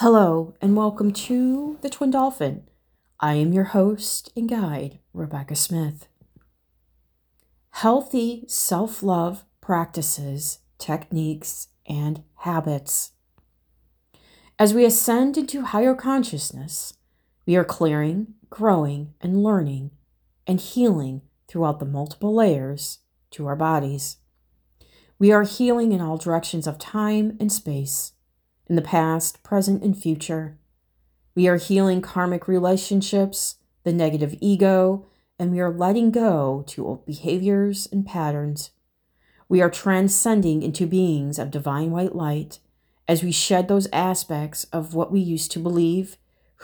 Hello, and welcome to the Twin Dolphin. I am your host and guide, Rebekha Smith. Healthy self love practices, techniques, and habits. As we ascend into higher consciousness, we are clearing, growing, and learning and healing throughout the multiple layers to our bodies. We are healing in all directions of time and space in the past, present, and future. We are healing karmic relationships, the negative ego, and we are letting go to old behaviors and patterns. We are transcending into beings of divine white light as we shed those aspects of what we used to believe,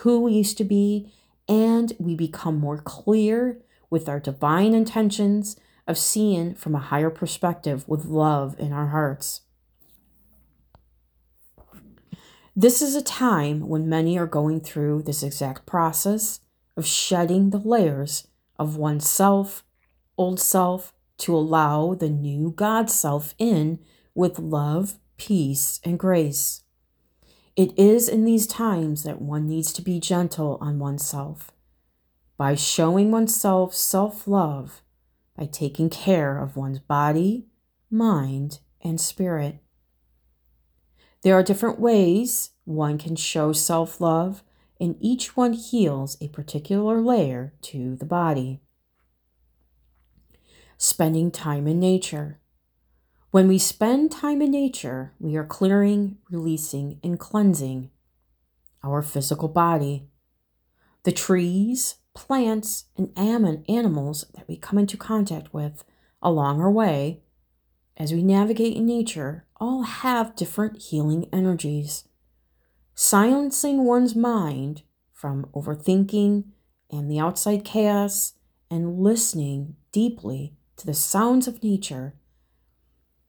who we used to be, and we become more clear with our divine intentions of seeing from a higher perspective with love in our hearts. This is a time when many are going through this exact process of shedding the layers of oneself, old self, to allow the new God self in with love, peace, and grace. It is in these times that one needs to be gentle on oneself by showing oneself self love, by taking care of one's body, mind, and spirit. There are different ways one can show self love, and each one heals a particular layer to the body. Spending time in nature. When we spend time in nature, we are clearing, releasing, and cleansing our physical body. The trees, plants, and animals that we come into contact with along our way as we navigate in nature all have different healing energies. Silencing one's mind from overthinking and the outside chaos and listening deeply to the sounds of nature,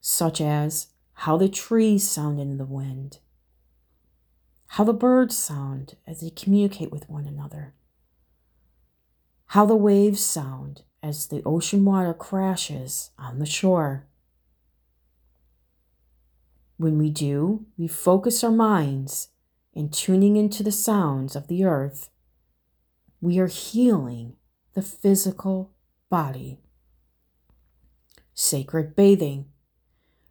such as how the trees sound in the wind, how the birds sound as they communicate with one another, how the waves sound as the ocean water crashes on the shore when we do, we focus our minds in tuning into the sounds of the earth. We are healing the physical body. Sacred bathing.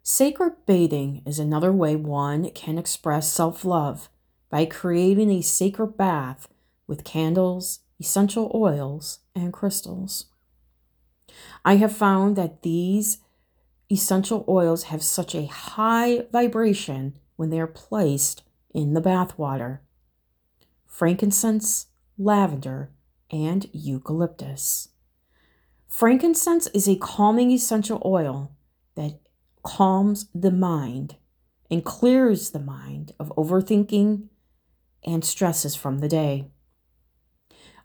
Sacred bathing is another way one can express self love by creating a sacred bath with candles, essential oils, and crystals. I have found that these essential oils have such a high vibration when they are placed in the bath water. Frankincense, lavender, and eucalyptus. Frankincense is a calming essential oil that calms the mind and clears the mind of overthinking and stresses from the day.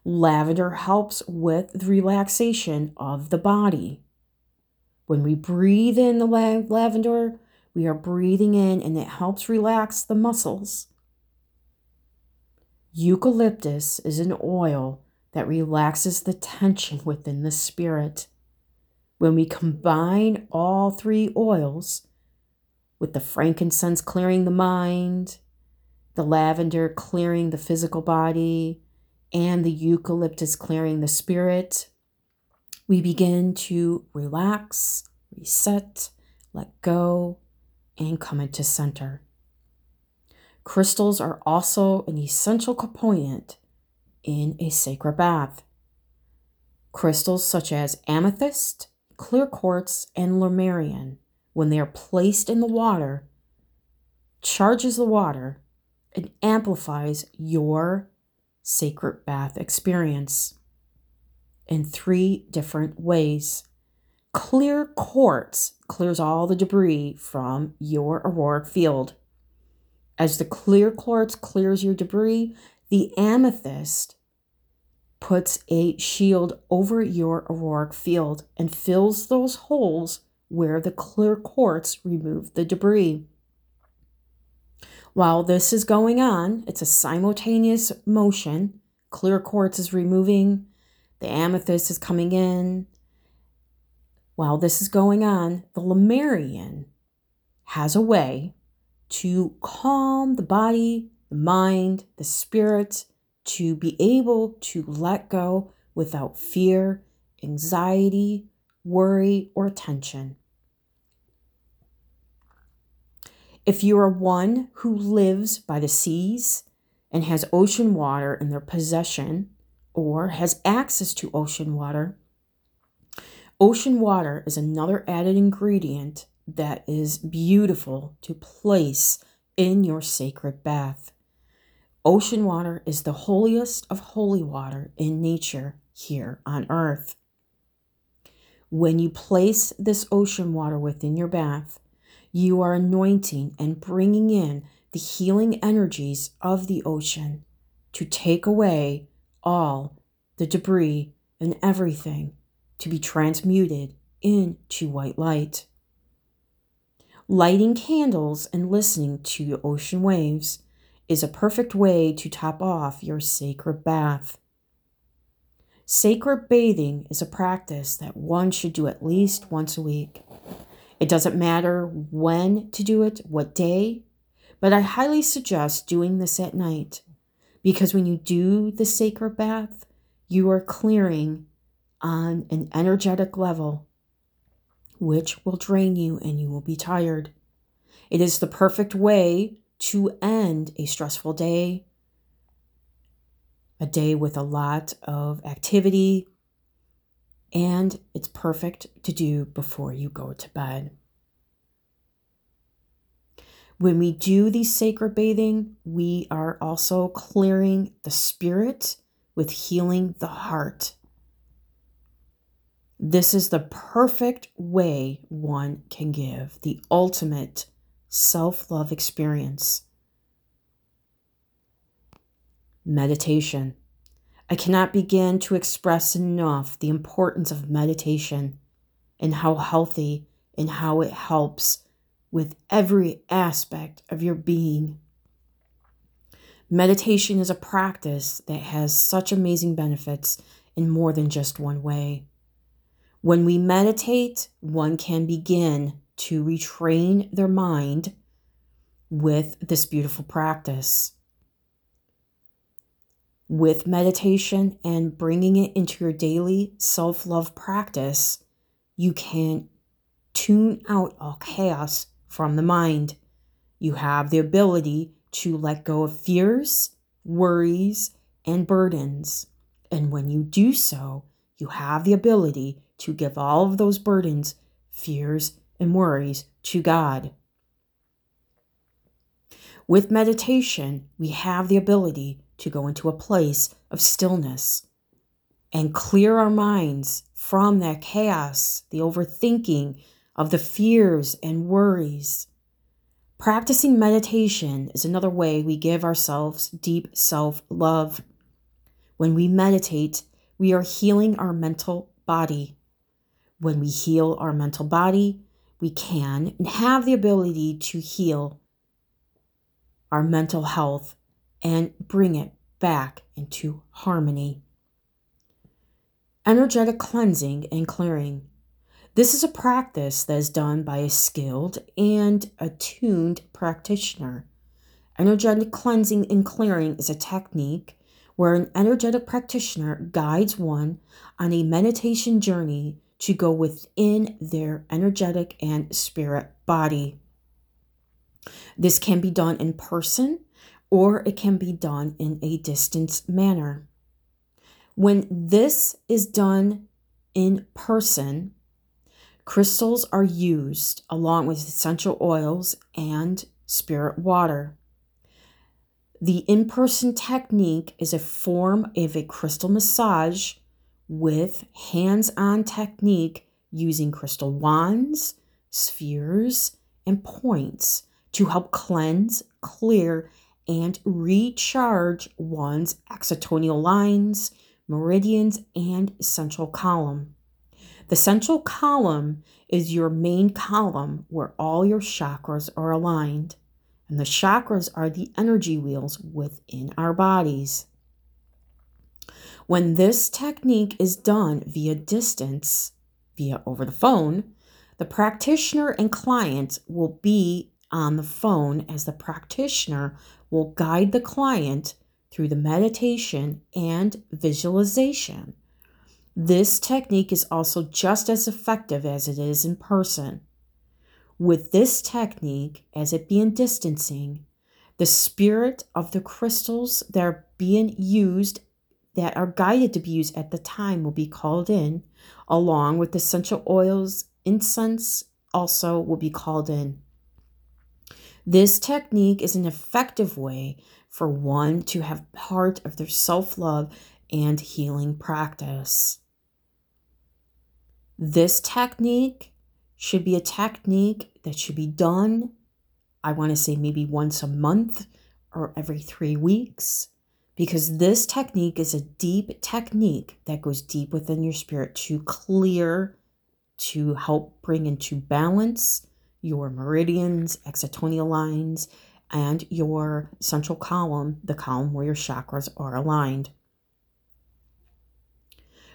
Lavender helps with the relaxation of the body when we breathe in the lavender, we are breathing in and it helps relax the muscles. Eucalyptus is an oil that relaxes the tension within the spirit. When we combine all three oils, with the frankincense clearing the mind, the lavender clearing the physical body, and the eucalyptus clearing the spirit, we begin to relax, reset, let go, and come into center. Crystals are also an essential component in a sacred bath. Crystals such as amethyst, clear quartz, and lemurian, when they are placed in the water, charges the water and amplifies your sacred bath experience in three different ways. Clear quartz clears all the debris from your auroric field. As the clear quartz clears your debris, the amethyst puts a shield over your auroric field and fills those holes where the clear quartz removed the debris. While this is going on, it's a simultaneous motion. Clear quartz is removing the amethyst is coming in. While this is going on, the Lemurian has a way to calm the body, the mind, the spirit to be able to let go without fear, anxiety, worry, or tension. If you are one who lives by the seas and has ocean water in their possession or has access to ocean water, ocean water is another added ingredient that is beautiful to place in your sacred bath. Ocean water is the holiest of holy water in nature here on earth. When you place this ocean water within your bath, you are anointing and bringing in the healing energies of the ocean to take away all the debris and everything to be transmuted into white light. Lighting candles and listening to ocean waves is a perfect way to top off your sacred bath. Sacred bathing is a practice that one should do at least once a week. It doesn't matter when to do it, what day, but I highly suggest doing this at night because when you do the sacred bath, you are clearing on an energetic level, which will drain you and you will be tired. It is the perfect way to end a stressful day, a day with a lot of activity, and it's perfect to do before you go to bed. When we do these sacred bathing, we are also clearing the spirit with healing the heart. This is the perfect way one can give the ultimate self love experience. Meditation. I cannot begin to express enough the importance of meditation and how healthy and how it helps with every aspect of your being. Meditation is a practice that has such amazing benefits in more than just one way. When we meditate, one can begin to retrain their mind with this beautiful practice with meditation and bringing it into your daily self love practice, you can tune out all chaos from the mind. You have the ability to let go of fears, worries, and burdens. And when you do so, you have the ability to give all of those burdens, fears, and worries to God. With meditation, we have the ability to go into a place of stillness and clear our minds from that chaos, the overthinking of the fears and worries. Practicing meditation is another way we give ourselves deep self love. When we meditate, we are healing our mental body. When we heal our mental body, we can and have the ability to heal our mental health and bring it back into harmony. Energetic cleansing and clearing. This is a practice that is done by a skilled and attuned practitioner. Energetic cleansing and clearing is a technique where an energetic practitioner guides one on a meditation journey to go within their energetic and spirit body. This can be done in person or it can be done in a distance manner. When this is done in person, crystals are used along with essential oils and spirit water. The in person technique is a form of a crystal massage with hands on technique using crystal wands, spheres, and points to help cleanse, clear, and recharge one's axiatonal lines, meridians, and central column. The central column is your main column where all your chakras are aligned, and the chakras are the energy wheels within our bodies. When this technique is done via distance, via over the phone, the practitioner and client will be on the phone as the practitioner will guide the client through the meditation and visualization. This technique is also just as effective as it is in person. With this technique, as it being distancing, the spirit of the crystals that are being used, that are guided to be used at the time, will be called in, along with essential oils, incense, also will be called in. This technique is an effective way for one to have part of their self love and healing practice. This technique should be a technique that should be done, I want to say maybe once a month or every three weeks, because this technique is a deep technique that goes deep within your spirit to clear, to help bring into balance your meridians, axiatonal lines, and your central column, the column where your chakras are aligned.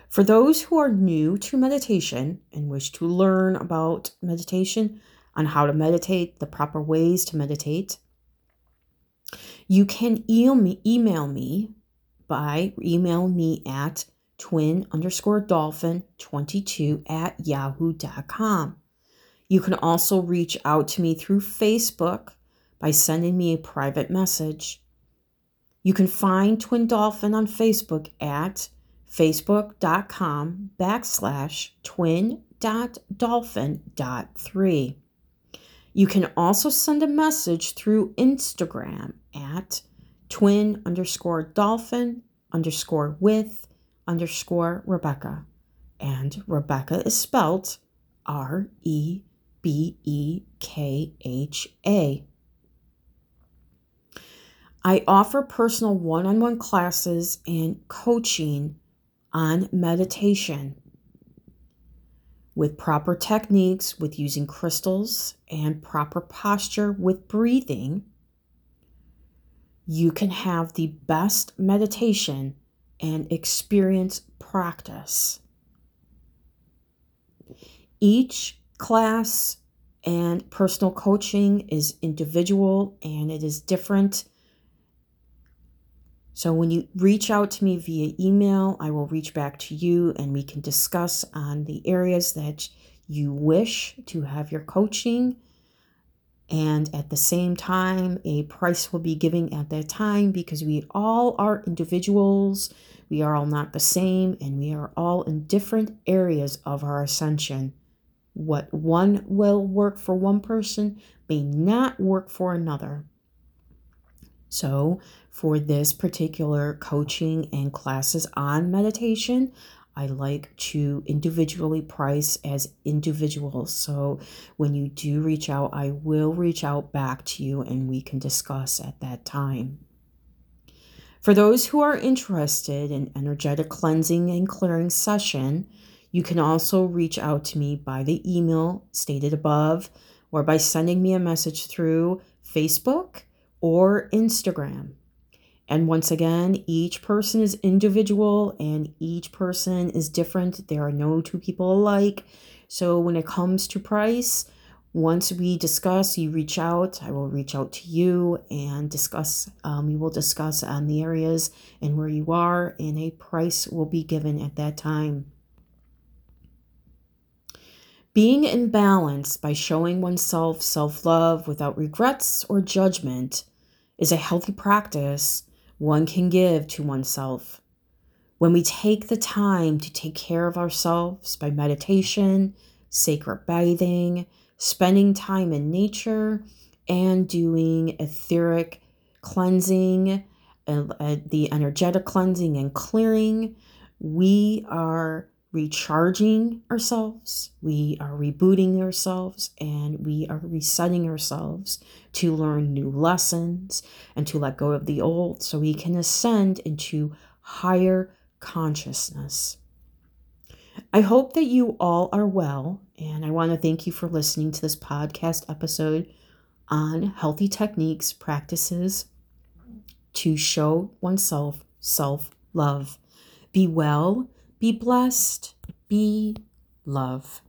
For those who are new to meditation and wish to learn about meditation, on how to meditate, the proper ways to meditate, you can email me by email me at twin underscore dolphin 22 at yahoo.com. You can also reach out to me through Facebook by sending me a private message. You can find Twin Dolphin on Facebook at facebook.com backslash twin dot dolphin dot three. You can also send a message through Instagram at twin underscore dolphin underscore with underscore Rebekha. And Rebekha is spelled R E B E K H A. I offer personal one on one classes and coaching on meditation with proper techniques, with using crystals and proper posture with breathing. You can have the best meditation and experience practice. Each class and personal coaching is individual and it is different. So when you reach out to me via email, I will reach back to you and we can discuss on the areas that you wish to have your coaching. And at the same time, a price will be given at that time because we all are individuals. We are all not the same and we are all in different areas of our ascension. What one will work for one person may not work for another. So, for this particular coaching and classes on meditation, I like to individually price as individuals. So, when you do reach out, I will reach out back to you and we can discuss at that time. For those who are interested in energetic cleansing and clearing session, you can also reach out to me by the email stated above or by sending me a message through Facebook or Instagram. And once again, each person is individual and each person is different. There are no two people alike. So when it comes to price, once we discuss, you reach out, I will reach out to you and discuss. Um, we will discuss on the areas and where you are, and a price will be given at that time. Being in balance by showing oneself self love without regrets or judgment is a healthy practice one can give to oneself. When we take the time to take care of ourselves by meditation, sacred bathing, spending time in nature, and doing etheric cleansing, uh, uh, the energetic cleansing and clearing, we are recharging ourselves, we are rebooting ourselves, and we are resetting ourselves to learn new lessons and to let go of the old so we can ascend into higher consciousness. I hope that you all are well, and I want to thank you for listening to this podcast episode on healthy techniques, practices to show oneself self love. Be well be blessed. Be love.